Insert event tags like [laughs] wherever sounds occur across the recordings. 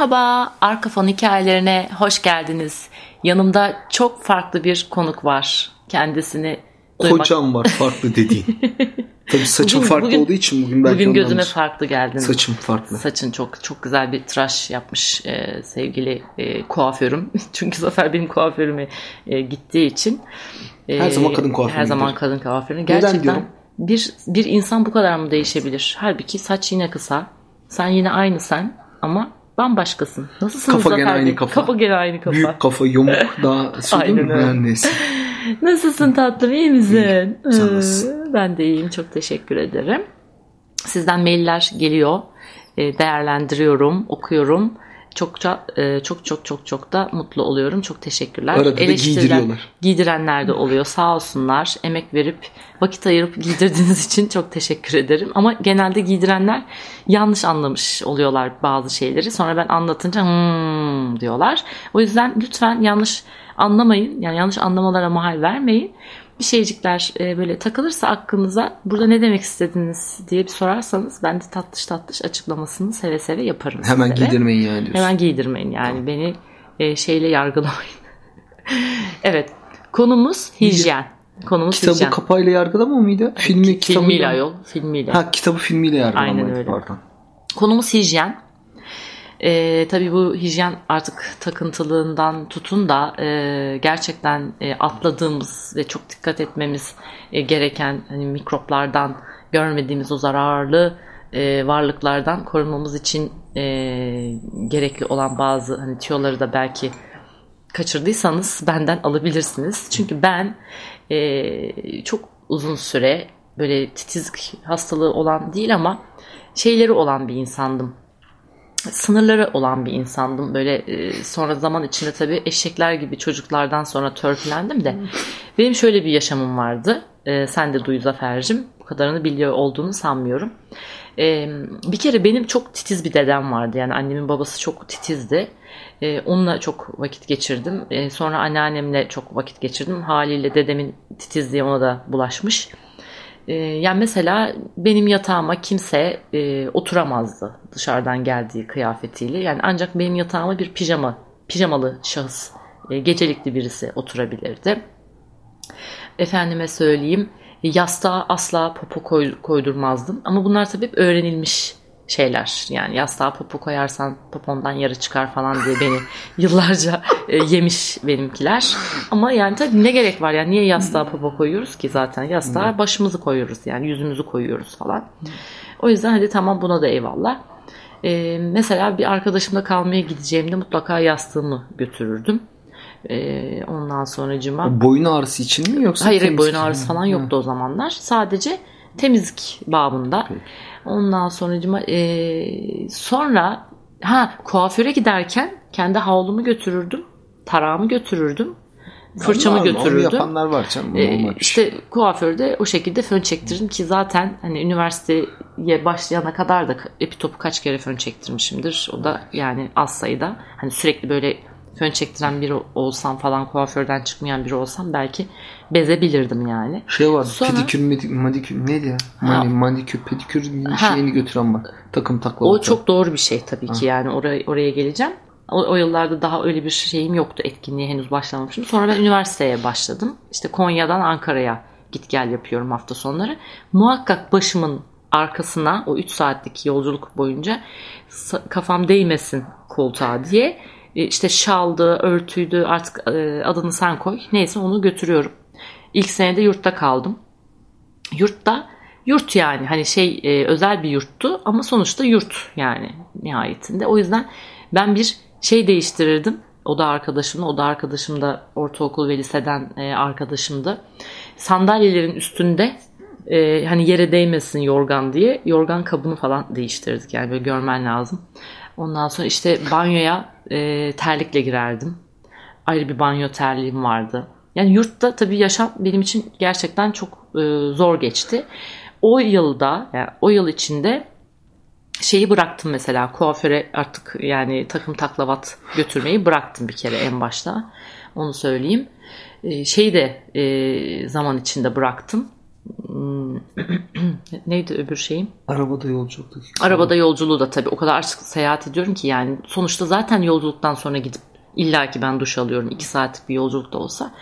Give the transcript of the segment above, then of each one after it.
Merhaba, Arka Fon hikayelerine hoş geldiniz. Yanımda çok farklı bir konuk var. Kendisini duymak... Kocam var farklı dediğin. [laughs] Tabii saçım bugün, farklı bugün, olduğu için bugün belki Bugün gözüme farklı geldin. Saçım farklı. Saçın çok çok güzel bir tıraş yapmış e, sevgili e, kuaförüm. [laughs] Çünkü Zafer benim kuaförüme e, gittiği için. E, her zaman kadın kuaförüne Her zaman kadın kuaförüne. Gerçekten bir, bir insan bu kadar mı değişebilir? Halbuki saç yine kısa. Sen yine aynı sen ama bambaşkasın. Nasılsın kafa gene aynı kafa. Kafa gene aynı kafa. Büyük kafa yumuk [laughs] daha söyleyeyim mi? Yani neyse. [laughs] Nasılsın tatlım iyi misin? İyi, ben de iyiyim çok teşekkür ederim. Sizden mailler geliyor. Ee, değerlendiriyorum, okuyorum. Çokça e, çok çok çok çok da mutlu oluyorum. Çok teşekkürler. Arada da giydiriyorlar. Giydirenler de oluyor. Sağ olsunlar. Emek verip vakit ayırıp giydirdiğiniz [laughs] için çok teşekkür ederim. Ama genelde giydirenler yanlış anlamış oluyorlar bazı şeyleri. Sonra ben anlatınca hmm diyorlar. O yüzden lütfen yanlış anlamayın. Yani yanlış anlamalara mahal vermeyin bir şeycikler e, böyle takılırsa aklınıza burada ne demek istediniz diye bir sorarsanız ben de tatlış tatlış açıklamasını seve seve yaparım. Hemen sizlere. giydirmeyin yani diyorsun. Hemen giydirmeyin yani tamam. beni e, şeyle yargılamayın. [laughs] evet konumuz hijyen. Konumuz kitabı hijyen. kapağıyla yargılama mıydı? Filmi kitabıyla. Filmiyle ayol. Filmiyle. Ha kitabı filmiyle yargılamaydı. Aynen öyle. Pardon. Konumuz hijyen. E, tabii bu hijyen artık takıntılığından tutun da e, gerçekten e, atladığımız ve çok dikkat etmemiz e, gereken hani mikroplardan görmediğimiz o zararlı e, varlıklardan korunmamız için e, gerekli olan bazı hani tüyoları da belki kaçırdıysanız benden alabilirsiniz. Çünkü ben e, çok uzun süre böyle titizlik hastalığı olan değil ama şeyleri olan bir insandım sınırları olan bir insandım. Böyle e, sonra zaman içinde tabii eşekler gibi çocuklardan sonra törpülendim de. Benim şöyle bir yaşamım vardı. E, sen de duy Zafer'cim. Bu kadarını biliyor olduğunu sanmıyorum. E, bir kere benim çok titiz bir dedem vardı. Yani annemin babası çok titizdi. E, onunla çok vakit geçirdim. E, sonra anneannemle çok vakit geçirdim. Haliyle dedemin titizliği ona da bulaşmış. Ee, yani mesela benim yatağıma kimse e, oturamazdı dışarıdan geldiği kıyafetiyle. Yani ancak benim yatağıma bir pijama, pijamalı şahıs, e, gecelikli birisi oturabilirdi. Efendime söyleyeyim yastığa asla popo koy, koydurmazdım. Ama bunlar tabii öğrenilmiş şeyler. Yani yastığa popo koyarsan popondan yarı çıkar falan diye beni [laughs] yıllarca e, yemiş benimkiler. Ama yani tabii ne gerek var yani niye yastığa popo koyuyoruz ki zaten yastığa başımızı koyuyoruz yani yüzümüzü koyuyoruz falan. O yüzden hadi tamam buna da eyvallah. Ee, mesela bir arkadaşımla kalmaya gideceğimde mutlaka yastığımı götürürdüm. Ee, ondan sonra cima. Boyun ağrısı için mi yoksa? Hayır boyun ağrısı falan yoktu o zamanlar. Sadece temizlik babında. Peki. Ondan sonra e, sonra ha kuaföre giderken kendi havlumu götürürdüm. Tarağımı götürürdüm. Fırçamı götürürdüm. Onu yapanlar var canım. Ee, işte kuaförde o şekilde fön çektirdim ki zaten hani üniversiteye başlayana kadar da epitopu kaç kere fön çektirmişimdir. O da yani az sayıda. Hani sürekli böyle fön çektiren biri olsam falan kuaförden çıkmayan biri olsam belki bezebilirdim yani. Şey var Sonra, pedikür madikür neydi ya? Mani, manikür pedikür şeyini götüren bak. Takım takla. O çok doğru bir şey tabii ha. ki yani oraya, oraya geleceğim. O, o yıllarda daha öyle bir şeyim yoktu etkinliğe henüz başlamamışım. Sonra ben üniversiteye başladım. İşte Konya'dan Ankara'ya git gel yapıyorum hafta sonları. Muhakkak başımın arkasına o 3 saatlik yolculuk boyunca kafam değmesin koltuğa diye işte şaldı, örtüydü artık e, adını sen koy. Neyse onu götürüyorum. İlk senede yurtta kaldım. Yurtta yurt yani hani şey e, özel bir yurttu ama sonuçta yurt yani nihayetinde. O yüzden ben bir şey değiştirirdim. O da arkadaşımla, o da arkadaşım da ortaokul ve liseden e, arkadaşımdı. Sandalyelerin üstünde e, hani yere değmesin yorgan diye yorgan kabını falan değiştirdik. Yani böyle görmen lazım. Ondan sonra işte banyoya e, terlikle girerdim. Ayrı bir banyo terliğim vardı. Yani yurtta tabii yaşam benim için gerçekten çok e, zor geçti. O yılda, yani o yıl içinde şeyi bıraktım mesela kuaföre artık yani takım taklavat götürmeyi bıraktım bir kere en başta. Onu söyleyeyim. E, şeyi de e, zaman içinde bıraktım. Hmm, [clears throat] neydi öbür şeyim? Arabada yolculuk. Arabada yolculuğu da tabii o kadar sık seyahat ediyorum ki yani sonuçta zaten yolculuktan sonra gidip illa ki ben duş alıyorum. iki saatlik bir yolculukta olsa.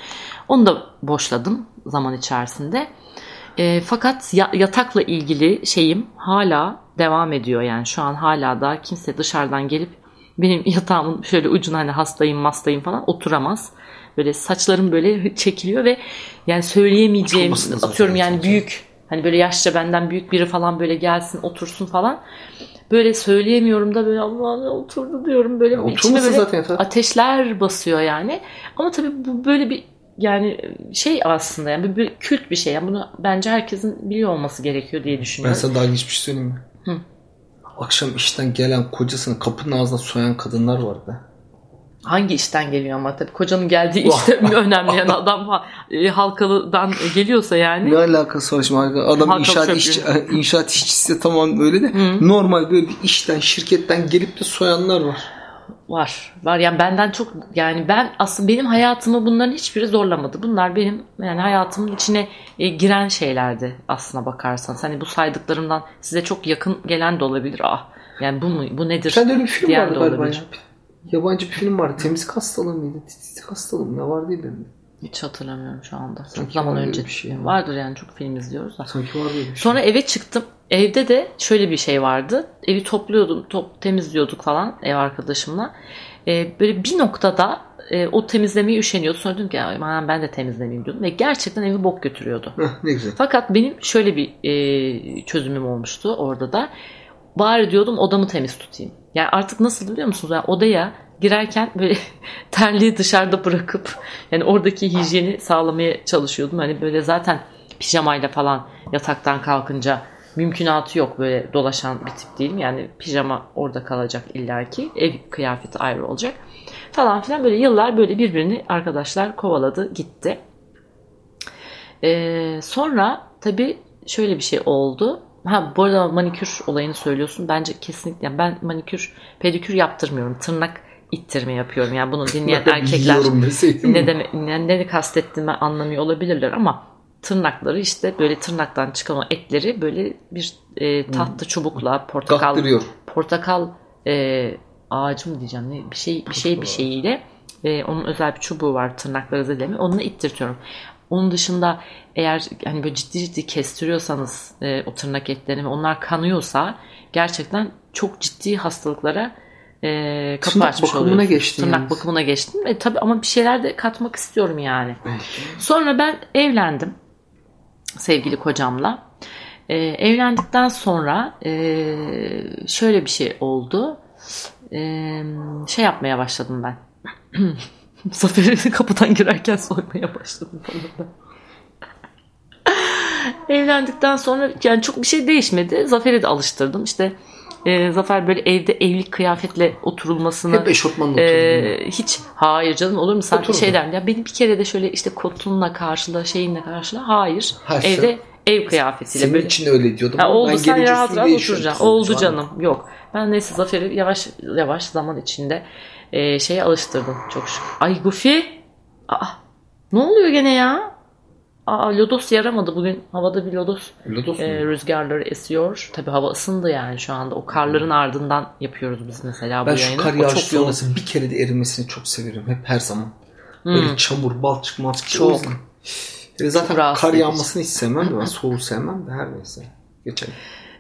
Onu da boşladım zaman içerisinde. E, fakat ya, yatakla ilgili şeyim hala devam ediyor yani şu an hala da kimse dışarıdan gelip benim [laughs] yatağımın şöyle ucuna hani hastayım hastayım falan oturamaz. Böyle saçlarım böyle çekiliyor ve yani söyleyemeyeceğim atıyorum yani büyük hani böyle yaşça benden büyük biri falan böyle gelsin otursun falan. Böyle söyleyemiyorum da böyle Allah oturdu diyorum böyle ya, içime böyle zaten ateşler basıyor yani. Ama tabii bu böyle bir yani şey aslında yani bir kült bir şey. Yani bunu bence herkesin biliyor olması gerekiyor diye düşünüyorum. Ben sana daha ilginç bir şey söyleyeyim mi? Hı. Akşam işten gelen kocasını kapının ağzına soyan kadınlar var be. Hangi işten geliyor ama tabii kocanın geldiği [laughs] işte önemli yani adam e, halkalıdan geliyorsa yani. Ne alakası var şimdi adam Halkalı inşaat iş, [laughs] inşaat işçisi tamam öyle de Hı. normal böyle bir işten şirketten gelip de soyanlar var. Var. Var yani benden çok yani ben aslında benim hayatımı bunların hiçbiri zorlamadı. Bunlar benim yani hayatımın içine e, giren şeylerdi aslına bakarsanız. Hani bu saydıklarımdan size çok yakın gelen de olabilir. Ah yani bu mu bu nedir? Sen de öyle bir film vardı galiba ya. Yabancı bir film vardı. Temizlik hastalığı mıydı? Titizlik hastalığı mı? Ne vardı benim? Hiç hatırlamıyorum şu anda. Sanki zaman önce bir şey. Vardır yani çok film izliyoruz da. Sanki vardı bir şey. Sonra eve çıktım. Evde de şöyle bir şey vardı. Evi topluyordum, top, temizliyorduk falan ev arkadaşımla. Ee, böyle bir noktada e, o temizlemeyi üşeniyordu. Sonra dedim ki ben de temizlemeyeyim diyordum. Ve gerçekten evi bok götürüyordu. ne güzel. Fakat benim şöyle bir e, çözümüm olmuştu orada da. Bari diyordum odamı temiz tutayım. Yani artık nasıl biliyor musunuz? Yani odaya girerken böyle [laughs] terliği dışarıda bırakıp yani oradaki hijyeni sağlamaya çalışıyordum. Hani böyle zaten pijamayla falan yataktan kalkınca mümkünatı yok böyle dolaşan bir tip değilim. Yani pijama orada kalacak illaki. Ev kıyafeti ayrı olacak. Falan filan böyle yıllar böyle birbirini arkadaşlar kovaladı gitti. Ee, sonra tabii şöyle bir şey oldu. Ha bu arada manikür olayını söylüyorsun. Bence kesinlikle yani ben manikür pedikür yaptırmıyorum. Tırnak ittirme yapıyorum. Yani bunu dinleyen [laughs] erkekler ne, deme, ne, ne kastettiğimi anlamıyor olabilirler ama tırnakları işte böyle tırnaktan çıkan o etleri böyle bir e, tahta çubukla portakal Kaktırıyor. portakal e, ağacı mı diyeceğim ne bir şey bir şey bir şeyiyle e, onun özel bir çubuğu var tırnakları zelemi onunla ittirtiyorum. Onun dışında eğer hani böyle ciddi ciddi kestiriyorsanız e, o tırnak etlerini onlar kanıyorsa gerçekten çok ciddi hastalıklara e, kapı Tırnak açmış bakımına oluyorsun. geçtin Tırnak yani. bakımına geçtim. E, tabii ama bir şeyler de katmak istiyorum yani. Sonra ben evlendim sevgili kocamla. E, evlendikten sonra e, şöyle bir şey oldu. E, şey yapmaya başladım ben. [clears throat] Zafer'i [laughs] kapıdan girerken soymaya başladım falan. Evlendikten sonra yani çok bir şey değişmedi. Zafer'i de alıştırdım. İşte e, Zafer böyle evde evlilik kıyafetle oturulmasını Hep eşofmanla e, hiç hayır canım olur mu sanki şey der ya beni bir kere de şöyle işte kotunla karşıla şeyinle karşıla hayır Ha, evde ev kıyafetiyle Senin böyle için öyle diyordum. Ama oldu ben sen rahat rahat oturacaksın. Oldu şu an. canım. Yok. Ben neyse Zafer'i yavaş yavaş zaman içinde e, şeye alıştırdım çok şükür. Ay Gufi. Aa, ne oluyor gene ya? Aa, lodos yaramadı bugün. Havada bir lodos, Lodos e, rüzgarları esiyor. Tabii hava ısındı yani şu anda. O karların ardından yapıyoruz biz mesela Ben bu şu yayını. kar O çok yağışı sonrası bir kere de erimesini çok severim. Hep her zaman. Böyle çamur, balçık, malçık. Çok. E zaten rahatsız kar edici. yağmasını hiç sevmem de ben soğuğu sevmem de her neyse. Geçelim.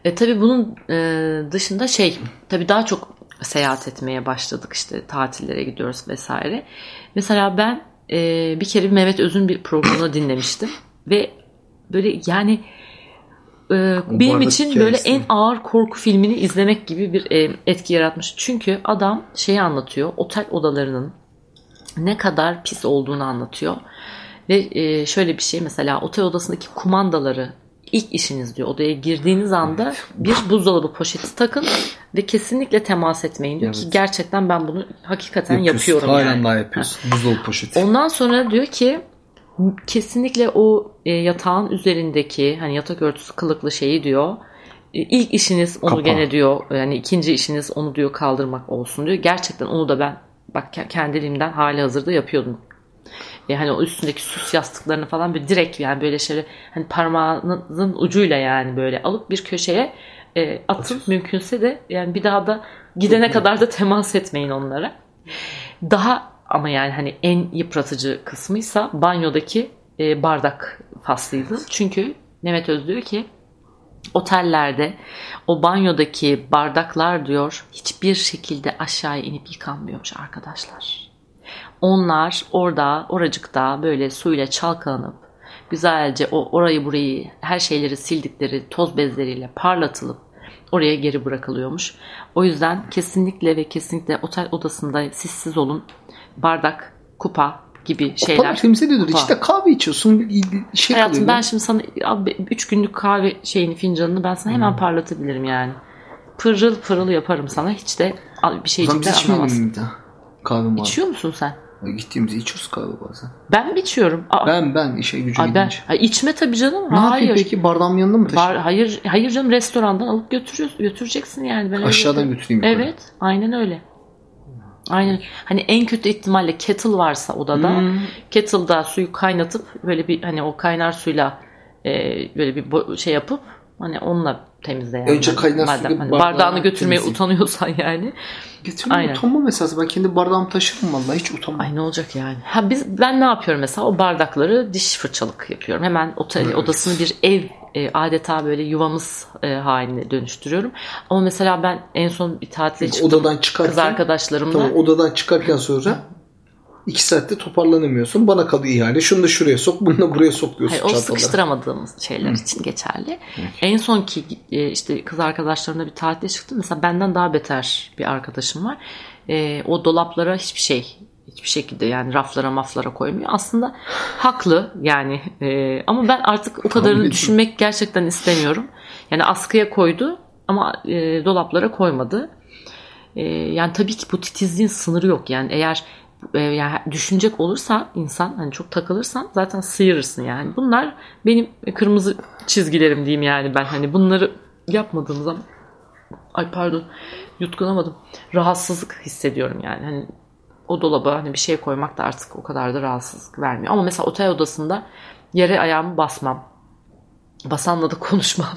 E tabii bunun e, dışında şey tabii daha çok seyahat etmeye başladık işte tatillere gidiyoruz vesaire. Mesela ben e, bir kere Mehmet Öz'ün bir programını [coughs] dinlemiştim ve böyle yani e, benim için böyle hikayesi. en ağır korku filmini izlemek gibi bir e, etki yaratmış. Çünkü adam şeyi anlatıyor otel odalarının ne kadar pis olduğunu anlatıyor. Ve e, şöyle bir şey mesela otel odasındaki kumandaları ilk işiniz diyor. Odaya girdiğiniz anda bir buzdolabı poşeti takın ve kesinlikle temas etmeyin diyor ki Evet. gerçekten ben bunu hakikaten Yapıyorsun, yapıyorum Halen yani. daha yapıyorsun. Buzdolabı poşeti. Ondan sonra diyor ki kesinlikle o e, yatağın üzerindeki hani yatak örtüsü kılıklı şeyi diyor. e, ilk işiniz onu Kapağı. gene diyor yani ikinci işiniz onu diyor kaldırmak olsun diyor. Gerçekten onu da ben bak ke- kendiliğimden hali hazırda yapıyordum. E, hani o üstündeki süs yastıklarını falan böyle direkt yani böyle şöyle hani parmağınızın ucuyla yani böyle alıp bir köşeye e, atın mümkünse de yani bir daha da gidene kadar da temas etmeyin onlara. Daha ama yani hani en yıpratıcı kısmıysa banyodaki e, bardak faslıydı. Çünkü Mehmet Öz diyor ki otellerde o banyodaki bardaklar diyor hiçbir şekilde aşağıya inip yıkanmıyormuş arkadaşlar. Onlar orada oracıkta böyle suyla çalkalanıp güzelce o orayı burayı her şeyleri sildikleri toz bezleriyle parlatılıp oraya geri bırakılıyormuş. O yüzden kesinlikle ve kesinlikle otel odasında sessiz olun. Bardak, kupa gibi şeyler. Kupalar temiz ediyordur. İşte kahve içiyorsun. Şey Hayatım kalıyor. ben şimdi sana 3 günlük kahve şeyini fincanını ben sana hemen hmm. parlatabilirim yani. Pırıl pırıl yaparım sana. Hiç de bir şeycik de anlamazsın. Kahve İçiyor musun sen? Gittiğimizde içiyoruz kahve bazen. Ben mi içiyorum? Aa, ben ben işe gücü Aa, ben, ha, içme tabii canım. Ne hayır. peki bardağım yanında mı taşıyayım? Bar, hayır, hayır canım restorandan alıp götürüyorsun, götüreceksin yani. Ben Aşağıdan götüreyim. Evet yukarı. aynen öyle. Aynen. Hani en kötü ihtimalle kettle varsa odada hmm. kettle'da suyu kaynatıp böyle bir hani o kaynar suyla e, böyle bir şey yapıp hani onunla temizle yani. Önce kaynar Madem, hani bardağını götürmeye temizle. utanıyorsan yani. Getirmeye utanmam esası. Ben kendi bardağımı taşırım vallahi hiç utanmam. Ay ne olacak yani. Ha biz ben ne yapıyorum mesela o bardakları diş fırçalık yapıyorum. Hemen otel evet. odasını bir ev e, adeta böyle yuvamız e, haline dönüştürüyorum. Ama mesela ben en son bir tatile çıktım. Odadan çıkarken, kız arkadaşlarımla. Tamam odadan çıkarken sonra iki saatte toparlanamıyorsun. Bana kalıyor ihale. Şunu da şuraya sok, bunu da buraya sok diyorsun. Hayır, o sıkıştıramadığımız şeyler Hı. için geçerli. Hı. En son ki e, işte kız arkadaşlarımla bir tatile çıktım. Mesela benden daha beter bir arkadaşım var. E, o dolaplara hiçbir şey hiçbir şekilde yani raflara maflara koymuyor. Aslında haklı yani e, ama ben artık o kadarını Tabii düşünmek gerçekten istemiyorum. Yani askıya koydu ama e, dolaplara koymadı. E, yani tabii ki bu titizliğin sınırı yok. Yani eğer yani düşünecek olursa insan hani çok takılırsan zaten sıyırırsın yani. Bunlar benim kırmızı çizgilerim diyeyim yani ben hani bunları yapmadığım zaman ay pardon yutkunamadım. Rahatsızlık hissediyorum yani. Hani o dolaba hani bir şey koymak da artık o kadar da rahatsızlık vermiyor. Ama mesela otel odasında yere ayağımı basmam. Basanla da [laughs] konuşmam.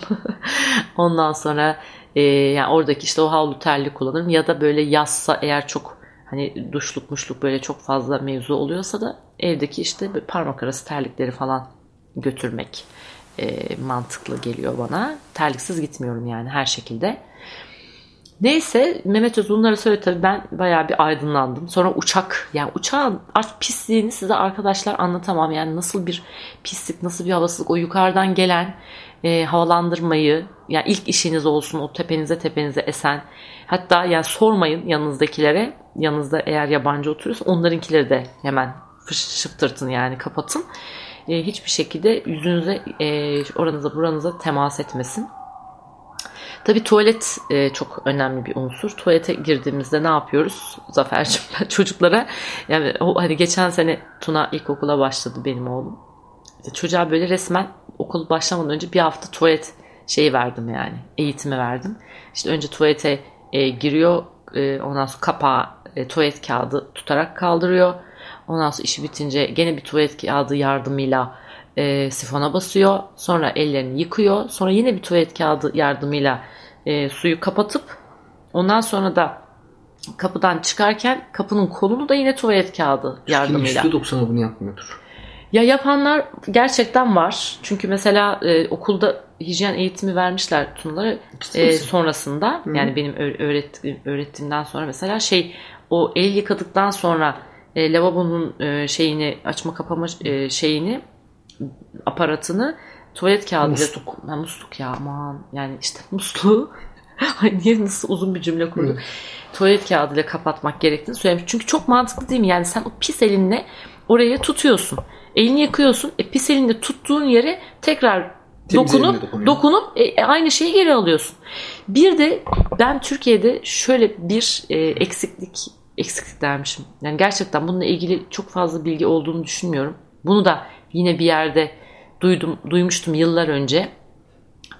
Ondan sonra e, yani oradaki işte o havlu terli kullanırım ya da böyle yazsa eğer çok hani duşluk muşluk böyle çok fazla mevzu oluyorsa da evdeki işte parmak arası terlikleri falan götürmek e, mantıklı geliyor bana. Terliksiz gitmiyorum yani her şekilde. Neyse Mehmet Öz bunları söyledi tabii ben bayağı bir aydınlandım. Sonra uçak yani uçağın pisliğini size arkadaşlar anlatamam. Yani nasıl bir pislik nasıl bir havasızlık o yukarıdan gelen e, havalandırmayı yani ilk işiniz olsun o tepenize tepenize esen hatta yani sormayın yanınızdakilere yanınızda eğer yabancı oturuyorsa onlarınkileri de hemen şıftırtın yani kapatın. E, hiçbir şekilde yüzünüze e, oranıza buranıza temas etmesin. Tabii tuvalet e, çok önemli bir unsur. Tuvalete girdiğimizde ne yapıyoruz? Zafer'cim [laughs] çocuklara yani o, hani geçen sene Tuna ilkokula başladı benim oğlum. Çocuğa böyle resmen okul başlamadan önce bir hafta tuvalet şeyi verdim yani. Eğitimi verdim. İşte önce tuvalete e, giriyor. E, ondan sonra kapağı e, tuvalet kağıdı tutarak kaldırıyor. Ondan sonra işi bitince gene bir tuvalet kağıdı yardımıyla e, sifona basıyor. Sonra ellerini yıkıyor. Sonra yine bir tuvalet kağıdı yardımıyla e, suyu kapatıp ondan sonra da kapıdan çıkarken kapının kolunu da yine tuvalet kağıdı yardımıyla. %90'ı bunu yapmıyordur. Ya yapanlar gerçekten var. Çünkü mesela e, okulda hijyen eğitimi vermişler Tunalara e, sonrasında. Hı. Yani benim öğrettiğim, öğrettiğimden sonra mesela şey o el yıkadıktan sonra e, lavabonun e, şeyini açma kapama e, şeyini aparatını tuvalet kağıdı musluk. Ha, musluk ya aman yani işte musluğu [laughs] Ay niye nasıl uzun bir cümle kurdum. Evet. Tuvalet kağıdıyla kapatmak gerektiğini söylemiş. Çünkü çok mantıklı değil mi? Yani sen o pis elinle oraya tutuyorsun. Elini yakıyorsun. E, pis elinde tuttuğun yere tekrar dokunup dokunup e, e, aynı şeyi geri alıyorsun. Bir de ben Türkiye'de şöyle bir e, eksiklik eksiklik dermişim. Yani gerçekten bununla ilgili çok fazla bilgi olduğunu düşünmüyorum. Bunu da yine bir yerde duydum duymuştum yıllar önce.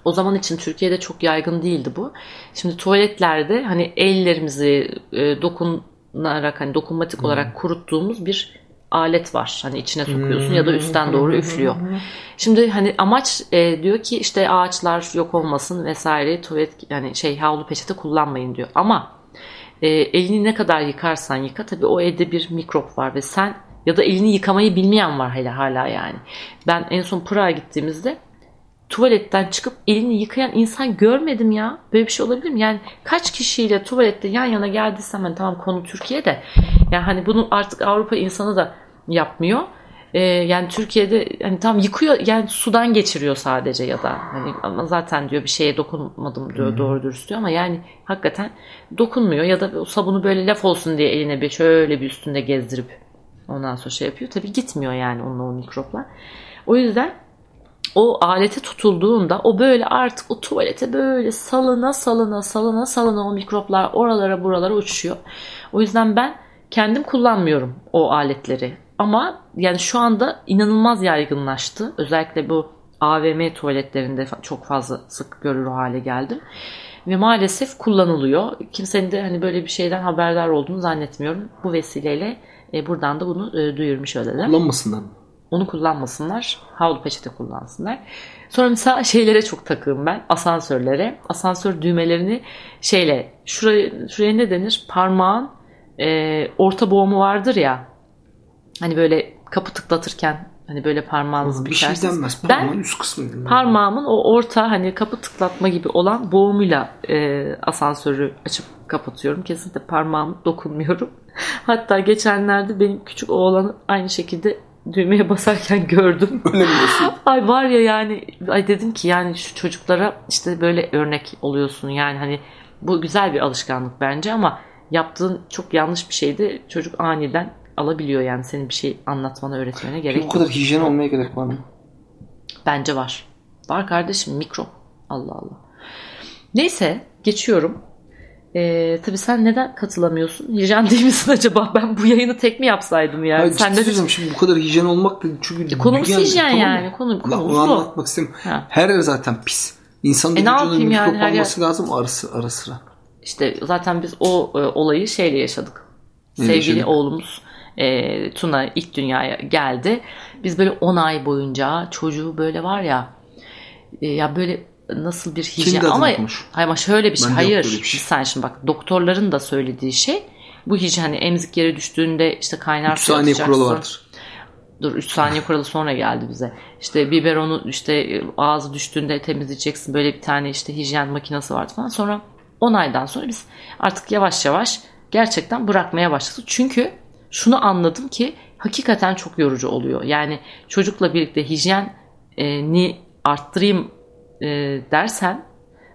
O zaman için Türkiye'de çok yaygın değildi bu. Şimdi tuvaletlerde hani ellerimizi e, dokunarak hani dokunmatik hmm. olarak kuruttuğumuz bir alet var. Hani içine sokuyorsun ya da üstten doğru üflüyor. Şimdi hani amaç e, diyor ki işte ağaçlar yok olmasın vesaire tuvalet yani şey havlu peçete kullanmayın diyor. Ama e, elini ne kadar yıkarsan yıka tabii o elde bir mikrop var ve sen ya da elini yıkamayı bilmeyen var hala hala yani. Ben en son Pırağa gittiğimizde tuvaletten çıkıp elini yıkayan insan görmedim ya. Böyle bir şey olabilir mi? Yani kaç kişiyle tuvalette yan yana geldiysem hani tamam konu Türkiye'de. Yani hani bunu artık Avrupa insanı da yapmıyor. Ee, yani Türkiye'de hani tam yıkıyor yani sudan geçiriyor sadece ya da hani ama zaten diyor bir şeye dokunmadım diyor hmm. doğru dürüst diyor ama yani hakikaten dokunmuyor ya da sabunu böyle laf olsun diye eline bir şöyle bir üstünde gezdirip ondan sonra şey yapıyor. Tabii gitmiyor yani onunla o mikroplar. O yüzden o alete tutulduğunda o böyle artık o tuvalete böyle salına salına salına salına o mikroplar oralara buralara uçuyor. O yüzden ben kendim kullanmıyorum o aletleri. Ama yani şu anda inanılmaz yaygınlaştı. Özellikle bu AVM tuvaletlerinde çok fazla sık görür hale geldim. Ve maalesef kullanılıyor. Kimsenin de hani böyle bir şeyden haberdar olduğunu zannetmiyorum. Bu vesileyle e, buradan da bunu e, duyurmuş olalım. Kullanmasınlar mı? Onu kullanmasınlar. Havlu peçete kullansınlar. Sonra mesela [laughs] şeylere çok takığım ben. Asansörlere. Asansör düğmelerini şeyle şuraya, şuraya ne denir? Parmağın e, orta boğumu vardır ya. Hani böyle kapı tıklatırken hani böyle parmağınızı bir şey denmez. Parmağın ben üst kısmı. Parmağımın o orta hani kapı tıklatma gibi olan boğumuyla e, asansörü açıp kapatıyorum. Kesinlikle parmağımı dokunmuyorum. [laughs] Hatta geçenlerde benim küçük oğlanı aynı şekilde düğmeye basarken gördüm. [laughs] Öyle biliyorsun. ay var ya yani ay dedim ki yani şu çocuklara işte böyle örnek oluyorsun. Yani hani bu güzel bir alışkanlık bence ama yaptığın çok yanlış bir şeydi. Çocuk aniden alabiliyor yani senin bir şey anlatmana, öğretmene gerek yok. Bu kadar hijyen olmaya gerek var mı? Bence var. Var kardeşim mikrop. Allah Allah. Neyse geçiyorum. Ee, tabii sen neden katılamıyorsun? Hijyen değil misin [laughs] acaba? Ben bu yayını tek mi yapsaydım yani? Hayır, sen de şimdi bu kadar hijyen olmak çünkü e, konumuz hijyen, hijyen tamam yani. Konu, konumuz onu anlatmak istemiyorum. Her yer zaten pis. İnsanın e, vücudunda mikrop yani, olması yer... lazım arası, ara sıra. İşte zaten biz o e, olayı şeyle yaşadık. Ne Sevgili yaşadık? oğlumuz e, Tuna ilk dünyaya geldi. Biz böyle 10 ay boyunca çocuğu böyle var ya e, ya böyle nasıl bir hijyen ama hayır ama şöyle bir şey. Hayır. Bir şey. Sen şimdi bak doktorların da söylediği şey bu hijyen hani emzik yere düştüğünde işte kaynar 3 saniye kuralı vardır. Dur 3 saniye kuralı sonra geldi bize. İşte biberonu işte ağzı düştüğünde temizleyeceksin. Böyle bir tane işte hijyen makinesi vardı falan. Sonra 10 aydan sonra biz artık yavaş yavaş gerçekten bırakmaya başladık. Çünkü şunu anladım ki hakikaten çok yorucu oluyor. Yani çocukla birlikte hijyeni arttırayım e, dersen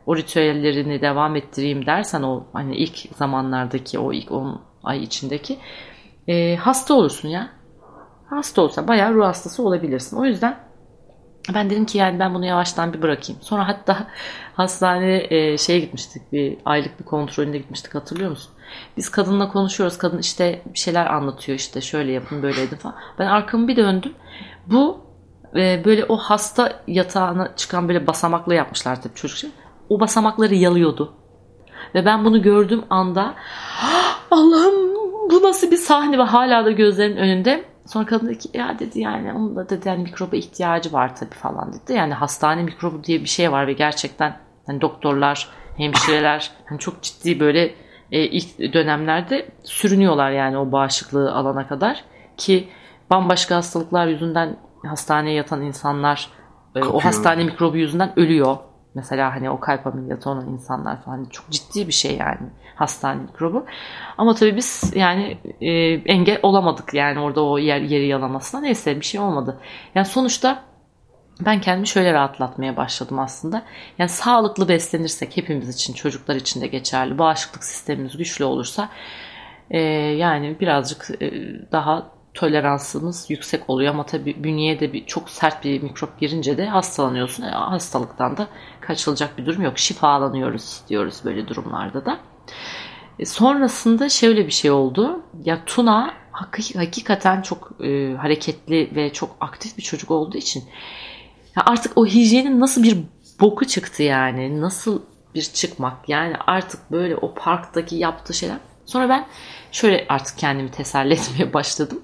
o ritüellerini devam ettireyim dersen o hani ilk zamanlardaki o ilk 10 ay içindeki e, hasta olursun ya. Hasta olsa bayağı ruh hastası olabilirsin. O yüzden ben dedim ki yani ben bunu yavaştan bir bırakayım. Sonra hatta hastaneye e, şeye gitmiştik bir aylık bir kontrolünde gitmiştik hatırlıyor musun? Biz kadınla konuşuyoruz. Kadın işte bir şeyler anlatıyor işte şöyle yapın böyle edin falan. Ben arkamı bir döndüm. Bu e, böyle o hasta yatağına çıkan böyle basamakla yapmışlar tabii çocuk için. O basamakları yalıyordu. Ve ben bunu gördüğüm anda Allah'ım bu nasıl bir sahne ve hala da gözlerimin önünde. Sonra kadın dedi ki ya dedi yani onun da dedi yani mikroba ihtiyacı var tabii falan dedi. Yani hastane mikrobu diye bir şey var ve gerçekten hani doktorlar, hemşireler hani çok ciddi böyle e, ilk dönemlerde sürünüyorlar yani o bağışıklığı alana kadar ki bambaşka hastalıklar yüzünden hastaneye yatan insanlar e, o hastane mikrobu yüzünden ölüyor. Mesela hani o kalp ameliyatı olan insanlar falan çok ciddi bir şey yani hastane mikrobu. Ama tabii biz yani e, engel olamadık yani orada o yer yeri yalamasına. Neyse bir şey olmadı. Yani sonuçta ben kendimi şöyle rahatlatmaya başladım aslında. Yani sağlıklı beslenirsek hepimiz için, çocuklar için de geçerli. Bağışıklık sistemimiz güçlü olursa e, yani birazcık e, daha toleransımız yüksek oluyor ama tabii bünyeye de bir, çok sert bir mikrop girince de hastalanıyorsun. E, hastalıktan da kaçılacak bir durum yok. Şifalanıyoruz diyoruz böyle durumlarda da. E, sonrasında şöyle bir şey oldu. Ya Tuna hakikaten çok e, hareketli ve çok aktif bir çocuk olduğu için ya artık o hijyenin nasıl bir boku çıktı yani. Nasıl bir çıkmak. Yani artık böyle o parktaki yaptığı şeyler. Sonra ben şöyle artık kendimi teselli [laughs] etmeye başladım.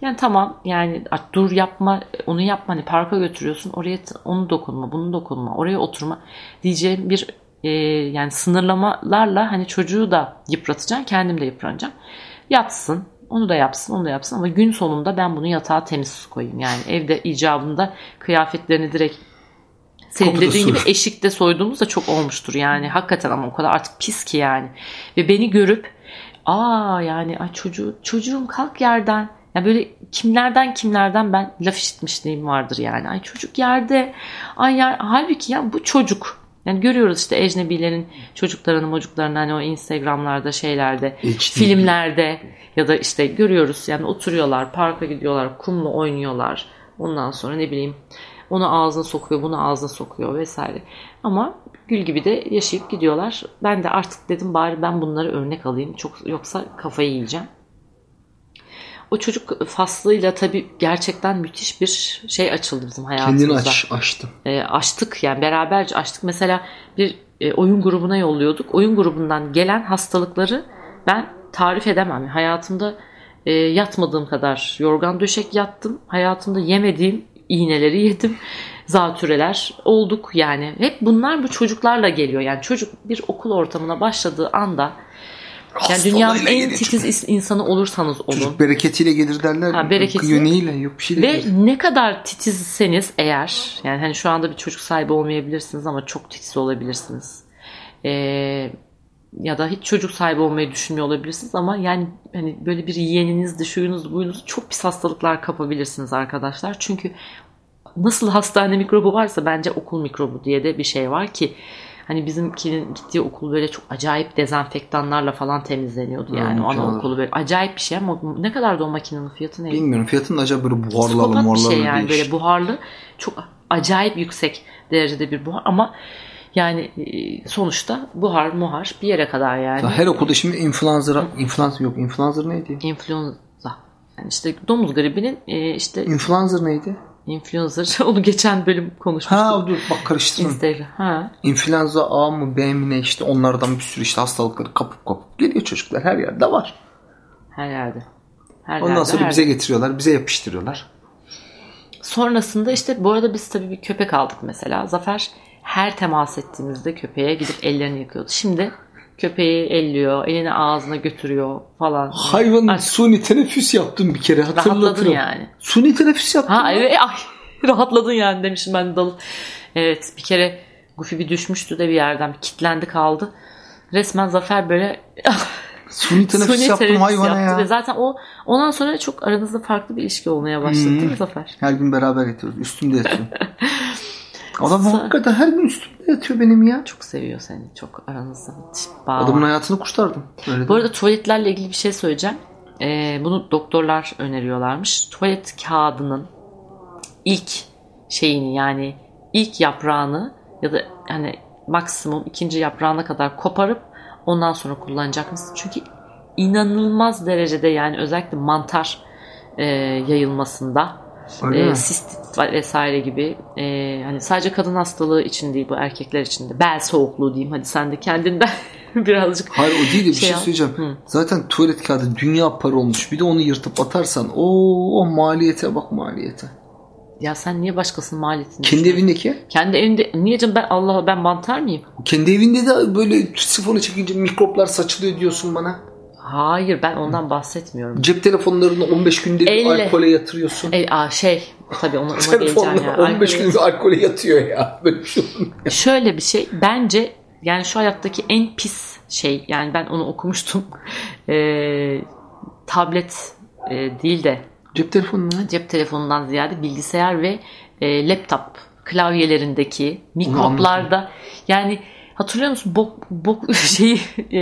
Yani tamam yani dur yapma onu yapma hani parka götürüyorsun oraya onu dokunma bunu dokunma oraya oturma diyeceğim bir e, yani sınırlamalarla hani çocuğu da yıpratacaksın kendim de yıpranacağım. Yatsın onu da yapsın onu da yapsın ama gün sonunda ben bunu yatağa temiz koyayım. Yani evde icabında kıyafetlerini direkt senin Kapıda dediğin gibi eşikte soyduğumuz da çok olmuştur yani. Hakikaten ama o kadar artık pis ki yani. Ve beni görüp aa yani ay çocuğu, çocuğum kalk yerden. Yani böyle kimlerden kimlerden ben laf işitmişliğim vardır yani. Ay çocuk yerde. Ay yer. Halbuki ya bu çocuk. Yani görüyoruz işte ecnebilerin çocuklarını çocuklarını hani o Instagram'larda şeylerde HD. filmlerde ya da işte görüyoruz yani oturuyorlar parka gidiyorlar kumla oynuyorlar ondan sonra ne bileyim onu ağzına sokuyor, bunu ağzına sokuyor vesaire. Ama gül gibi de yaşayıp gidiyorlar. Ben de artık dedim bari ben bunları örnek alayım. Çok yoksa kafayı yiyeceğim. O çocuk faslıyla tabii gerçekten müthiş bir şey açıldı bizim hayatımızda. Kendini aç, açtın. E, açtık yani beraberce açtık. Mesela bir e, oyun grubuna yolluyorduk. Oyun grubundan gelen hastalıkları ben tarif edemem. Hayatımda e, yatmadığım kadar yorgan döşek yattım. Hayatımda yemediğim iğneleri [laughs] yedim. Zatüreler olduk yani. Hep bunlar bu çocuklarla geliyor. Yani çocuk bir okul ortamına başladığı anda yani dünyanın en titiz çocuk. insanı olursanız olun. Çocuk bereketiyle gelir derler. Ha, bereketiyle. Yönüyle yok bir şey Ve gelir. ne kadar titizseniz eğer yani hani şu anda bir çocuk sahibi olmayabilirsiniz ama çok titiz olabilirsiniz. Ee, ya da hiç çocuk sahibi olmayı düşünmüyor olabilirsiniz ama yani hani böyle bir yeğeniniz, şuyunuz, buyunuz çok pis hastalıklar kapabilirsiniz arkadaşlar. Çünkü nasıl hastane mikrobu varsa bence okul mikrobu diye de bir şey var ki hani bizimkinin gittiği okul böyle çok acayip dezenfektanlarla falan temizleniyordu yani hmm, o anaokulu böyle acayip bir şey ama ne kadar da o makinenin fiyatı neydi? Bilmiyorum fiyatının acaba böyle buharlı buharlı bir şey yani böyle buharlı çok acayip yüksek derecede bir buhar ama yani e, sonuçta buhar muhar bir yere kadar yani. Her okulda şimdi influenza, influenza yok. Influenza neydi? Influenza. Yani işte domuz gribinin e, işte. Influenza neydi? Influencer. [laughs] Onu geçen bölüm konuşmuştuk. Ha dur bak karıştırdım. Instagram. Ha. Influenza A mı B mi ne işte onlardan bir sürü işte hastalıkları kapıp kapıp geliyor çocuklar. Her yerde var. Her yerde. Her Ondan yerde, sonra her bize yerde. getiriyorlar. Bize yapıştırıyorlar. Sonrasında işte bu arada biz tabii bir köpek aldık mesela. Zafer her temas ettiğimizde köpeğe gidip ellerini yıkıyordu. Şimdi köpeği elliyor, elini ağzına götürüyor falan. Hayvan suni teneffüs yaptım bir kere hatırlatırım. Rahatladın yani. Suni teneffüs yaptım. Ha evet ay [laughs] rahatladın yani demişim ben dal. Evet bir kere Goofy bir düşmüştü de bir yerden kitlendi kaldı. Resmen Zafer böyle [laughs] Suni teneffüs Suni yaptım teneffüs hayvana yaptı. ya. Ve zaten o ondan sonra çok aranızda farklı bir ilişki olmaya başladı hmm. değil mi Zafer? Her gün beraber yatıyoruz. Üstümde yatıyor. [laughs] Adam hakikaten her gün üstümde yatıyor benim ya. Çok seviyor seni. Çok aranızda bağ Adamın hayatını kurtardım. Öyle Bu arada tuvaletlerle ilgili bir şey söyleyeceğim. Ee, bunu doktorlar öneriyorlarmış. Tuvalet kağıdının ilk şeyini yani ilk yaprağını ya da hani maksimum ikinci yaprağına kadar koparıp ondan sonra kullanacak mısın? Çünkü inanılmaz derecede yani özellikle mantar e, yayılmasında e, sistit vesaire gibi e, hani sadece kadın hastalığı için değil bu erkekler için de bel soğukluğu diyeyim hadi sen de kendinden [laughs] birazcık Hayır o değil de bir şey, şey söyleyeceğim. Hı. Zaten tuvalet kağıdı dünya para olmuş. Bir de onu yırtıp atarsan o, o maliyete bak maliyete. Ya sen niye başkasının maliyetini Kendi evindeki? Kendi evinde. Niye canım ben Allah ben mantar mıyım? Kendi evinde de böyle sifonu çekince mikroplar saçılıyor diyorsun bana. Hayır ben ondan bahsetmiyorum. Cep telefonlarını 15 günde bir Elle, alkole yatırıyorsun. E, a, şey tabii ona, ona geleceğim ya. 15 günde bir alkole yatıyor ya. [laughs] Böyle bir şey Şöyle bir şey bence yani şu hayattaki en pis şey yani ben onu okumuştum. [laughs] E, tablet e, değil de cep telefonu Cep telefonundan ziyade bilgisayar ve e, laptop klavyelerindeki mikroplarda yani Hatırlıyor musun? Bok, bok [laughs] şeyi e,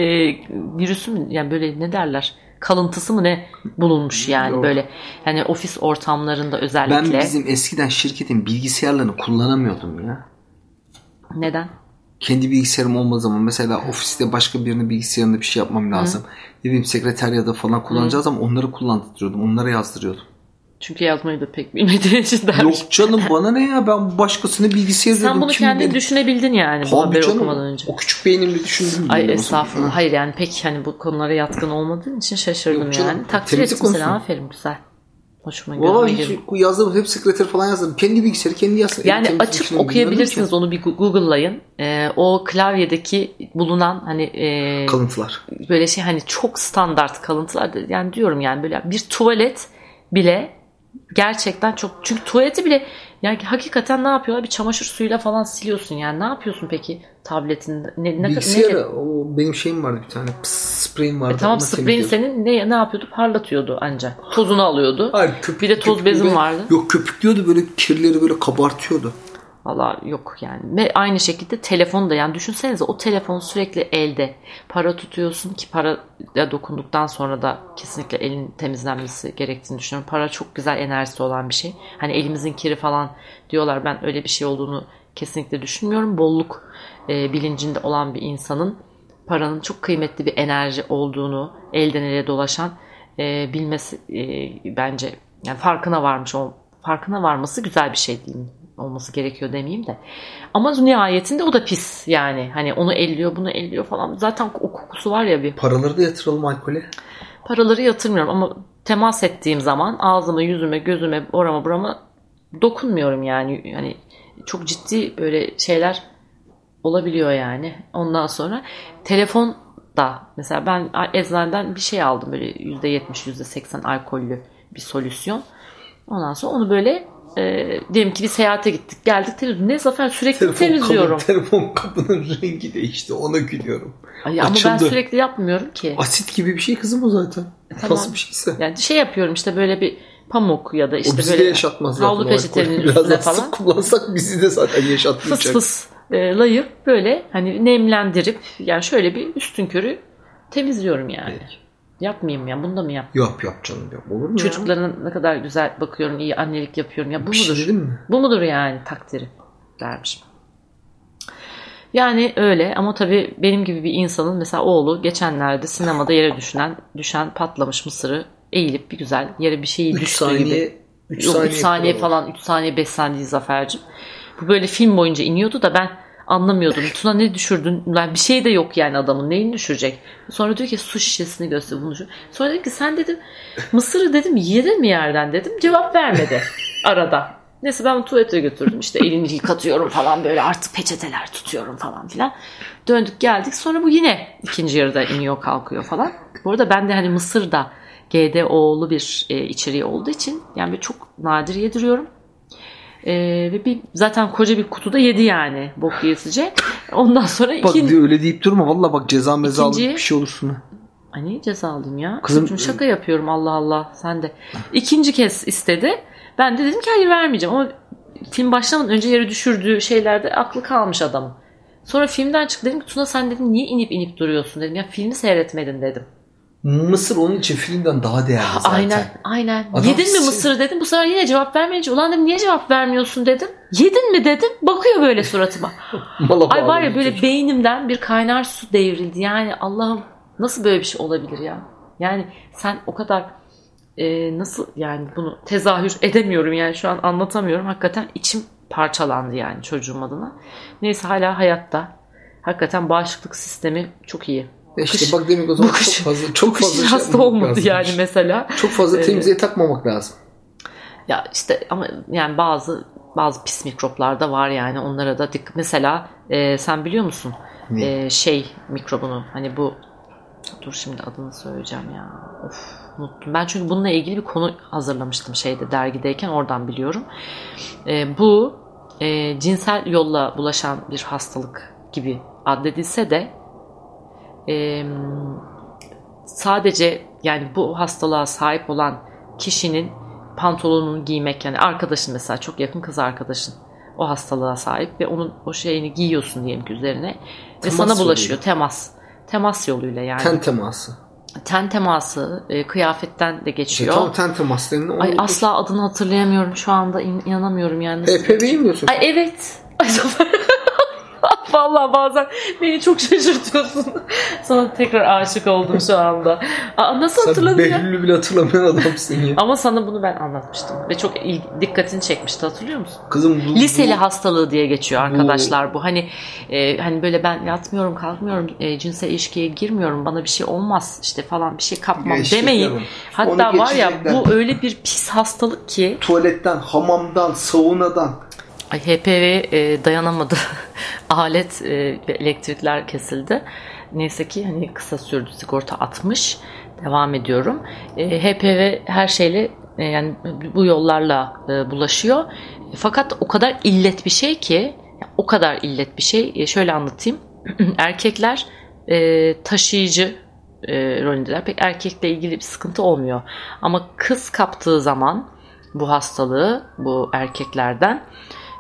virüsü mü? Yani böyle ne derler? Kalıntısı mı ne bulunmuş yani Yok. böyle. Yani ofis ortamlarında özellikle. Ben bizim eskiden şirketin bilgisayarlarını kullanamıyordum ya. Neden? Kendi bilgisayarım olmadığı zaman mesela ofiste başka birinin bilgisayarında bir şey yapmam lazım. Hı. Ne bileyim sekreteryada falan kullanacağız Hı. ama onları kullandırıyordum. Onlara yazdırıyordum. Çünkü yazmayı da pek bilmediğin için dermiş. Yok canım bana ne ya ben başkasını bilgisayar Sen bunu kendin benim... düşünebildin yani Tabii bu haberi canım, okumadan önce. O küçük beynimle düşündüm. Ay estağfurullah. Hayır yani pek hani bu konulara yatkın olmadığın için şaşırdım Yok canım, yani. Takdir ettim seni aferin güzel. Hoşuma Valla gözüme hiç yazdım hep sekreter falan yazdım. Kendi bilgisayarı kendi yazsın. Yani Temizlik açıp okuyabilirsiniz onu bir Google'layın. Ee, o klavyedeki bulunan hani e, Kalıntılar. böyle şey hani çok standart kalıntılar yani diyorum yani böyle bir tuvalet bile gerçekten çok çünkü tuvaleti bile yani hakikaten ne yapıyorlar bir çamaşır suyuyla falan siliyorsun yani ne yapıyorsun peki tabletinde ne, ne, Bilgisayara ne- o benim şeyim vardı bir tane. Pıs, spreyim vardı. E tamam spreyin senin ne, ne yapıyordu parlatıyordu ancak tozunu alıyordu Hayır, köpük, bir de toz ve- vardı Yok köpüklüyordu böyle kirleri böyle kabartıyordu. Valla yok yani. Ve aynı şekilde telefon da yani düşünsenize o telefon sürekli elde. Para tutuyorsun ki para dokunduktan sonra da kesinlikle elin temizlenmesi gerektiğini düşünüyorum. Para çok güzel enerjisi olan bir şey. Hani elimizin kiri falan diyorlar ben öyle bir şey olduğunu kesinlikle düşünmüyorum. Bolluk e, bilincinde olan bir insanın paranın çok kıymetli bir enerji olduğunu elden ele dolaşan e, bilmesi e, bence yani farkına varmış o farkına varması güzel bir şey değil mi? Olması gerekiyor demeyeyim de. Ama nihayetinde o da pis yani. Hani onu elliyor bunu elliyor falan. Zaten o kokusu var ya bir. Paraları da yatıralım alkole. Paraları yatırmıyorum ama temas ettiğim zaman ağzıma, yüzüme, gözüme, orama burama dokunmuyorum yani. Yani çok ciddi böyle şeyler olabiliyor yani. Ondan sonra telefon da mesela ben eczaneden bir şey aldım böyle %70 %80 alkollü bir solüsyon. Ondan sonra onu böyle e, diyelim ki bir seyahate gittik geldik televizyon ne zafer sürekli Telefon, temizliyorum. kabı, telefon kabının rengi değişti ona gülüyorum. Ay, ama ben sürekli yapmıyorum ki. Asit gibi bir şey kızım o zaten. tamam. Nasıl bir şeyse. Yani şey yapıyorum işte böyle bir pamuk ya da işte böyle yaşatmaz havlu peçetenin. Biraz üstüne falan sık kullansak bizi de zaten fıs yaşatmayacak. fıs e, layıp böyle hani nemlendirip yani şöyle bir üstün körü temizliyorum yani. Peki. Yapmayayım ya bunu da mı yap? Yap yap canım yap. Olur mu ya? Çocuklarına ne kadar güzel bakıyorum, iyi annelik yapıyorum. Ya bu Bir şey mudur? dedim mi? Bu mudur yani takdiri dermişim. Yani öyle ama tabii benim gibi bir insanın mesela oğlu geçenlerde sinemada yere düşen, düşen patlamış mısırı eğilip bir güzel yere bir şeyi 3 düştüğü gibi. saniye 3 Yok, saniye, üç saniye falan 3 saniye 5 saniye Zafer'cim. Bu böyle film boyunca iniyordu da ben anlamıyordum. Tuna ne düşürdün? Yani bir şey de yok yani adamın. Neyini düşürecek? Sonra diyor ki su şişesini göster bunu. düşür. Sonra dedim ki sen dedim mısırı dedim yedin mi yerden dedim. Cevap vermedi arada. Neyse ben tuvalete götürdüm. İşte elini yıkatıyorum falan böyle artık peçeteler tutuyorum falan filan. Döndük geldik. Sonra bu yine ikinci yarıda iniyor kalkıyor falan. Bu arada ben de hani mısır da GDO'lu bir e, içeriği olduğu için yani böyle çok nadir yediriyorum. E, ve bir zaten koca bir kutuda yedi yani bok yesice. Ondan sonra Bak ikinci... öyle deyip durma valla bak ceza meza alıp İkinci- bir şey olursun. ha. Ay niye ceza alayım ya? Kızım- Kızım şaka yapıyorum Allah Allah sen de. İkinci kez istedi. Ben de dedim ki hayır vermeyeceğim ama film başlamadan önce yere düşürdüğü şeylerde aklı kalmış adamın. Sonra filmden çıktı dedim ki Tuna sen dedim niye inip inip duruyorsun dedim. Ya filmi seyretmedin dedim. Mısır onun için filmden daha değerli zaten. Aynen aynen. Adam Yedin mi mısırı dedim. Bu sefer yine cevap vermeyince ulan dedim niye cevap vermiyorsun dedim. Yedin mi dedim. Bakıyor böyle suratıma. [laughs] Ay var ya böyle çocuk. beynimden bir kaynar su devrildi. Yani Allah'ım nasıl böyle bir şey olabilir ya? Yani sen o kadar e, nasıl yani bunu tezahür edemiyorum yani şu an anlatamıyorum. Hakikaten içim parçalandı yani çocuğum adına. Neyse hala hayatta. Hakikaten bağışıklık sistemi çok iyi. E İşte kış- bak demek o zaman kış- çok fazla çok fazla şey hasta olmadı lazım. yani mesela. Çok fazla Evet. temizliğe takmamak lazım. Ya işte ama yani bazı bazı pis mikroplar da var yani onlara da dikkat. Mesela e, sen biliyor musun Ne? E, şey mikrobunu hani bu dur şimdi adını söyleyeceğim ya. Of unuttum. Ben çünkü bununla ilgili bir konu hazırlamıştım şeyde dergideyken oradan biliyorum. E, bu e, cinsel yolla bulaşan bir hastalık gibi addedilse de e, sadece yani bu hastalığa sahip olan kişinin pantolonunu giymek yani arkadaşın mesela çok yakın kız arkadaşın o hastalığa sahip ve onun o şeyini giyiyorsun diyelim ki üzerine ve Temas sana bulaşıyor yoluyla. temas temas yoluyla yani Ten ten, teması. teması e, kıyafetten de geçiyor. tam ten teması denilen Ay onu- asla adını hatırlayamıyorum şu anda in- inanamıyorum yani. Nasıl- HPV mi diyorsun? Ay evet. Ay. [laughs] Vallahi bazen beni çok şaşırtıyorsun. Sana tekrar aşık oldum şu anda. Aa, nasıl hatırladın ya? Behlül'ü bile hatırlamayan adamsın ya. Ama sana bunu ben anlatmıştım. Ve çok il- dikkatini çekmişti hatırlıyor musun? Kızım bu... Liseli bu- hastalığı diye geçiyor arkadaşlar bu. Hani e, hani böyle ben yatmıyorum, kalkmıyorum, e, cinsel ilişkiye girmiyorum. Bana bir şey olmaz işte falan bir şey kapmam Geçtik demeyin. canım. Hatta Onu var ya geçecekler. bu öyle bir pis hastalık ki Tuvaletten, hamamdan, saunadan. Ay, HPV e, dayanamadı. [laughs] Alet e, ve elektrikler kesildi. Neyse ki hani kısa sürdü sigorta atmış. Devam ediyorum. E, HPV her şeyle e, yani bu yollarla e, bulaşıyor. Fakat o kadar illet bir şey ki o kadar illet bir şey. E, şöyle anlatayım. [clears throat] Erkekler e, taşıyıcı e, rolündeler. Pek erkekle ilgili bir sıkıntı olmuyor. Ama kız kaptığı zaman bu hastalığı bu erkeklerden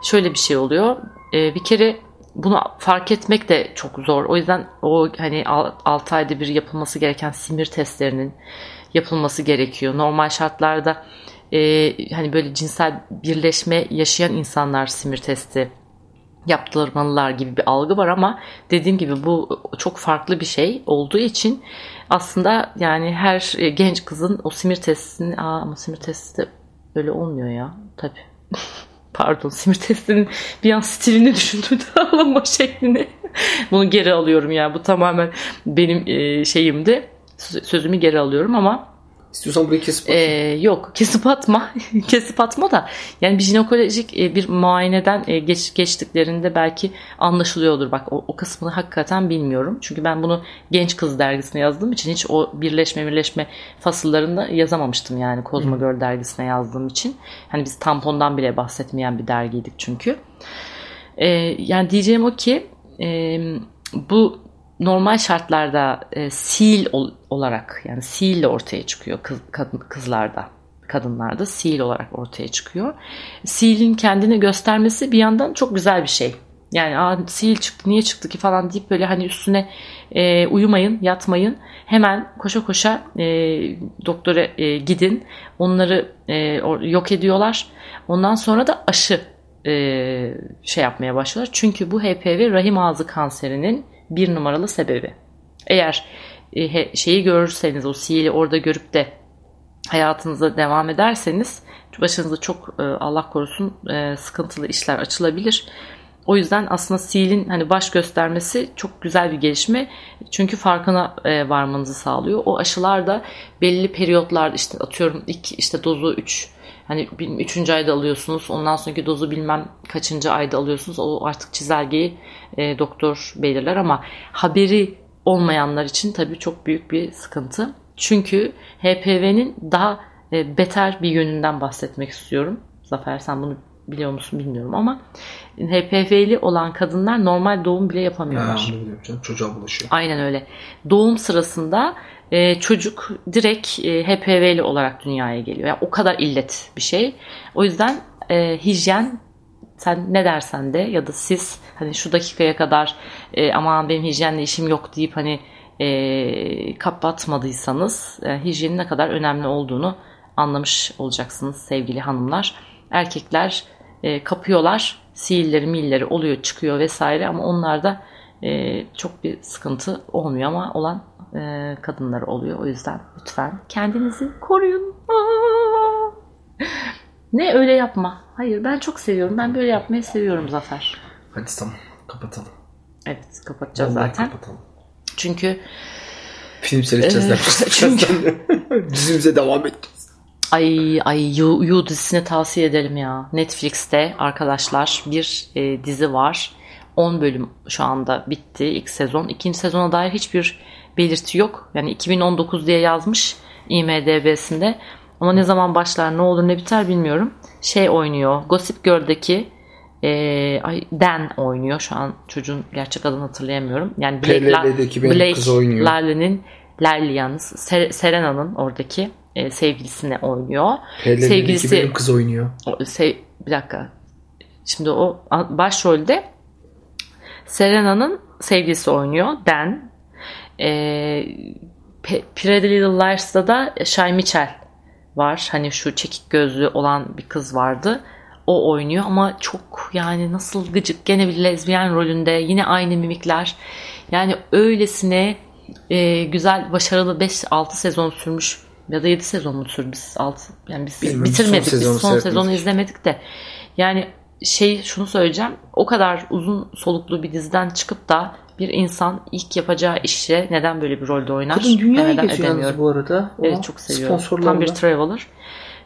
şöyle bir şey oluyor. Ee, bir kere bunu fark etmek de çok zor. O yüzden o hani 6 ayda bir yapılması gereken simir testlerinin yapılması gerekiyor. Normal şartlarda e, hani böyle cinsel birleşme yaşayan insanlar simir testi yaptırmalılar gibi bir algı var ama dediğim gibi bu çok farklı bir şey olduğu için aslında yani her e, genç kızın o simir testini aa ama simir testi de öyle olmuyor ya tabi [laughs] pardon [laughs] simir testinin bir an stilini düşündüm [laughs] alınma şeklini. Bunu geri alıyorum ya bu tamamen benim e, şeyimdi. Sö- sözümü geri alıyorum ama İstiyorsan burayı kesip ee, atayım. yok kesip atma. [laughs] Kesip atma da. Yani bir jinekolojik e, bir muayeneden e, geç, geçtiklerinde belki anlaşılıyordur. Bak o, o kısmını hakikaten bilmiyorum. Çünkü ben bunu genç kız dergisine yazdığım için hiç o birleşme birleşme fasıllarında yazamamıştım yani Kozmo Girl dergisine yazdığım için. Hani biz tampondan bile bahsetmeyen bir dergiydik çünkü. Ee, yani diyeceğim o ki e, bu normal şartlarda e, sil ol- olarak yani sil ortaya çıkıyor kız, kadın, kızlarda kadınlarda sil olarak ortaya çıkıyor. Silin kendini göstermesi bir yandan çok güzel bir şey. Yani sil çıktı niye çıktı ki falan deyip böyle hani üstüne e, uyumayın yatmayın hemen koşa koşa e, doktora e, gidin onları e, yok ediyorlar ondan sonra da aşı e, şey yapmaya başlıyorlar. Çünkü bu HPV rahim ağzı kanserinin bir numaralı sebebi. Eğer e, şeyi görürseniz o sihiri orada görüp de hayatınıza devam ederseniz başınıza çok e, Allah korusun e, sıkıntılı işler açılabilir. O yüzden aslında silin hani baş göstermesi çok güzel bir gelişme. Çünkü farkına varmanızı sağlıyor. O aşılar da belli periyotlarda işte atıyorum ilk işte dozu 3 hani 3. ayda alıyorsunuz. Ondan sonraki dozu bilmem kaçıncı ayda alıyorsunuz. O artık çizelgeyi e, doktor belirler ama haberi olmayanlar için tabii çok büyük bir sıkıntı. Çünkü HPV'nin daha e, beter bir yönünden bahsetmek istiyorum. Zafer sen bunu biliyor musun bilmiyorum ama HPV'li olan kadınlar normal doğum bile Ha, yapamıyorlar. onu biliyorum canım. Çocuğa bulaşıyor. Aynen öyle. Doğum sırasında e, çocuk direkt e, HPV'li olarak dünyaya geliyor. Yani o kadar illet bir şey. O yüzden e, hijyen sen ne dersen de ya da siz hani şu dakikaya kadar e, aman benim hijyenle işim yok deyip hani e, kapatmadıysanız e, hijyenin ne kadar önemli olduğunu anlamış olacaksınız sevgili hanımlar. Erkekler e, kapıyorlar, sihirleri milleri oluyor çıkıyor vesaire ama onlarda e, çok bir sıkıntı olmuyor ama olan e, kadınlar oluyor. O yüzden lütfen kendinizi koruyun. Aa! Ne öyle yapma. Hayır ben çok seviyorum. Ben böyle yapmayı seviyorum Zafer. Hadi tamam. Kapatalım. Evet kapatacağız Vallahi zaten. Kapatalım. Çünkü Film seyredeceğiz. Ee, [laughs] çünkü- [laughs] Dizimize devam edeceğiz. ay ay You, You dizisini tavsiye edelim ya. Netflix'te arkadaşlar bir e, dizi var. 10 bölüm şu anda bitti ilk sezon. İkinci sezona dair hiçbir belirti yok. Yani 2019 diye yazmış IMDB'sinde. Ama ne zaman başlar ne olur ne biter bilmiyorum. Şey oynuyor. Gossip Girl'deki e, ay, Dan oynuyor. Şu an çocuğun gerçek adını hatırlayamıyorum. Yani Blake, La- Blake kız oynuyor. Lively'nin Lively yalnız Ser- Serena'nın oradaki e, sevgilisini oynuyor. PLL'deki Sevgilisi benim kız oynuyor. o, sev- bir dakika. Şimdi o başrolde Serena'nın sevgilisi oynuyor. Dan. E, Pretty Little Liars'ta da Shay Mitchell var. Hani şu çekik gözlü olan bir kız vardı. o oynuyor ama çok yani nasıl gıcık gene bir lezbiyen rolünde yine aynı mimikler. Yani öylesine e, güzel başarılı 5-6 sezon sürmüş ya da 7 sezon mu sürdü biz 6 yani biz Bilmiyorum, bitirmedik son sezonu biz son seyretmedik. sezonu izlemedik de yani şey şunu söyleyeceğim o kadar uzun soluklu bir diziden çıkıp da bir insan ilk yapacağı işe neden böyle bir rolde oynar? Kadın dünyayı yalnız edemiyorum. bu arada. O Evet çok seviyorum. Tam bir traveler.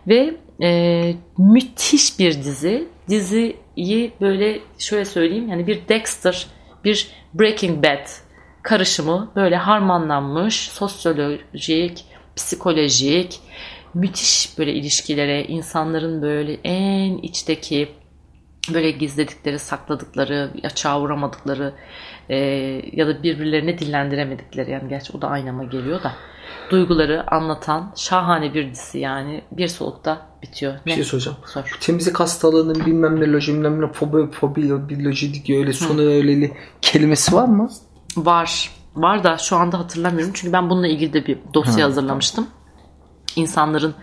Ve e, müthiş bir dizi. Diziyi böyle şöyle söyleyeyim yani bir Dexter, bir Breaking Bad karışımı böyle harmanlanmış sosyolojik, psikolojik müthiş böyle ilişkilere, insanların böyle en içteki böyle gizledikleri, sakladıkları, açığa vuramadıkları e, ya da birbirlerine dillendiremedikleri yani gerçi o da aynama geliyor da duyguları anlatan şahane bir dizi yani bir solukta bitiyor. Bir şey soracağım. Sor. Temizlik hastalığının bilmem ne loji bilmem ne fobi, fobi, biloji diyor öyle sonu öyleli kelimesi var mı? Var. Var da şu anda hatırlamıyorum. Çünkü ben bununla ilgili de bir dosya hazırlamıştım. İnsanların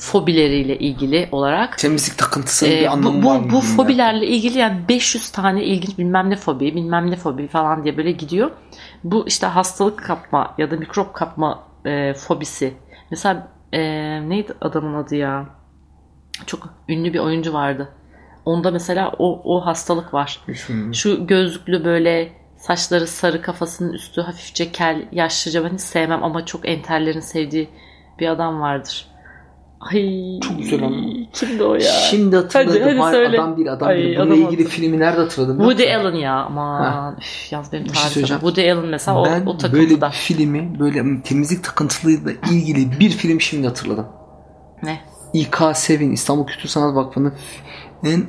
fobileriyle ilgili olarak. Temizlik takıntısının Ee, bir anlamı bu, var bu, mı? bu fobilerle ilgili yani 500 tane ilginç bilmem ne fobi, bilmem ne fobi falan diye böyle gidiyor. Bu işte hastalık kapma ya da mikrop kapma e, fobisi. Mesela e, neydi adamın adı ya? Çok ünlü bir oyuncu vardı. Onda mesela o, o hastalık var. Şu gözlüklü böyle saçları sarı kafasının üstü hafifçe kel yaşlıca ben hiç sevmem ama çok enterlerin sevdiği bir adam vardır. Ay, Çok güzel ama. Kimdi o ya? Şimdi hatırladım. Hadi, hadi Hayır, söyle. adam değil adam Ay, değil. Bununla adam ilgili hatırladım. filmi nerede hatırladım? Woody musun? Allen ya aman. Üf, yalnız benim Bir şey söyleyeceğim. Woody Allen mesela ben o, o böyle takıntıda. bir filmi böyle temizlik takıntılıyla ilgili bir film şimdi hatırladım. Ne? İK7 İstanbul Kültür Sanat Vakfı'nın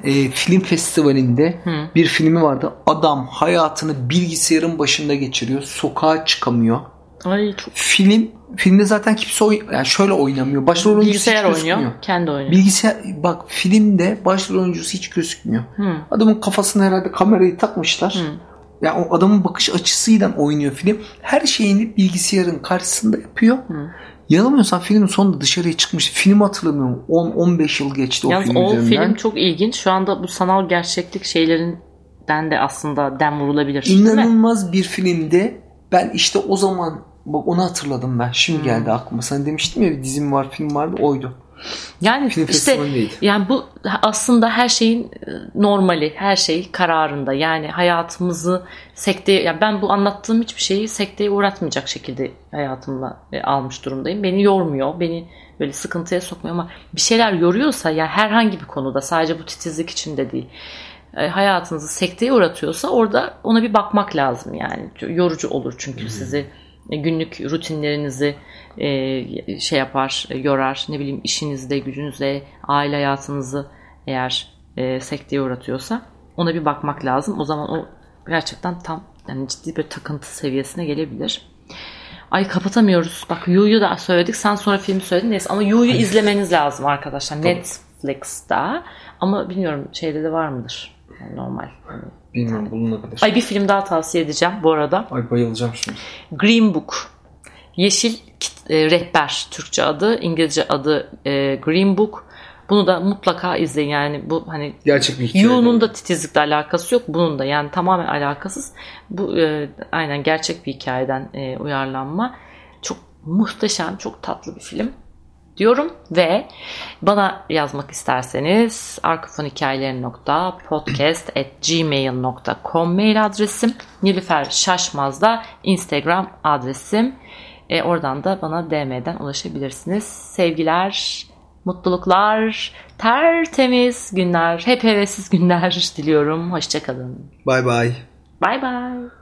e, film festivalinde Hı. bir filmi vardı. Adam hayatını bilgisayarın başında geçiriyor. Sokağa çıkamıyor. Ay çok Film filmde zaten kimse oy yani şöyle oynamıyor. Başrol oyuncusu bilgisayar hiç oynuyor. gözükmüyor. Kendi oynuyor. Bilgisayar bak filmde başrol oyuncusu hiç gözükmüyor. Hı. Adamın kafasına herhalde kamerayı takmışlar. Hı. Yani o adamın bakış açısıyla oynuyor film. Her şeyini bilgisayarın karşısında yapıyor. Hı. Yanılmıyorsam filmin sonunda dışarıya çıkmış. Filmi hatırlamıyorum. 10-15 yıl geçti o Yalnız film o üzerinden. film çok ilginç. Şu anda bu sanal gerçeklik şeylerinden de aslında dem vurulabilir. İnanılmaz bir filmde ben işte o zaman bak onu hatırladım ben. Şimdi Hmm. geldi aklıma. Sana demiştim ya bir dizim var film vardı oydu. Yani Film işte yani bu aslında her şeyin e, normali, her şey kararında. Yani hayatımızı sekteye, yani ben bu anlattığım hiçbir şeyi sekteye uğratmayacak şekilde hayatımla e, almış durumdayım. Beni yormuyor, beni böyle sıkıntıya sokmuyor ama bir şeyler yoruyorsa ya herhangi bir konuda sadece bu titizlik için de değil. e, hayatınızı sekteye uğratıyorsa orada ona bir bakmak lazım yani. Yorucu olur çünkü sizi e, günlük rutinlerinizi e, şey yapar, e, yorar. Ne bileyim işinizde, gücünüzde, aile hayatınızı eğer e, sekteye uğratıyorsa ona bir bakmak lazım. O zaman o gerçekten tam yani ciddi bir takıntı seviyesine gelebilir. Ay kapatamıyoruz. Bak Yu'yu da söyledik. Sen sonra filmi söyledin. Neyse ama Yu'yu izlemeniz lazım arkadaşlar. Netflix'ta. Ama bilmiyorum şeyde de var mıdır? Yani normal. Bilmiyorum bulunabilir. Ay bir film daha tavsiye edeceğim bu arada. Ay bayılacağım şimdi. Green Book. Yeşil e, rehber Türkçe adı, İngilizce adı e, Green Book. Bunu da mutlaka izleyin yani bu hani Gerçek bir hikaye. Yu'nun da titizlikle alakası yok. Bunun da yani tamamen alakasız. Bu e, aynen gerçek bir hikayeden e, uyarlanma. Çok muhteşem, çok tatlı bir film diyorum ve bana yazmak isterseniz arkafonhikayeleri.podcast@gmail.com mail adresim. Nilüfer Şaşmaz da Instagram adresim. E, oradan da bana DM'den ulaşabilirsiniz. Sevgiler, mutluluklar, tertemiz günler, hep hevesiz günler [laughs] diliyorum. Hoşçakalın. Bay bay. Bye bye.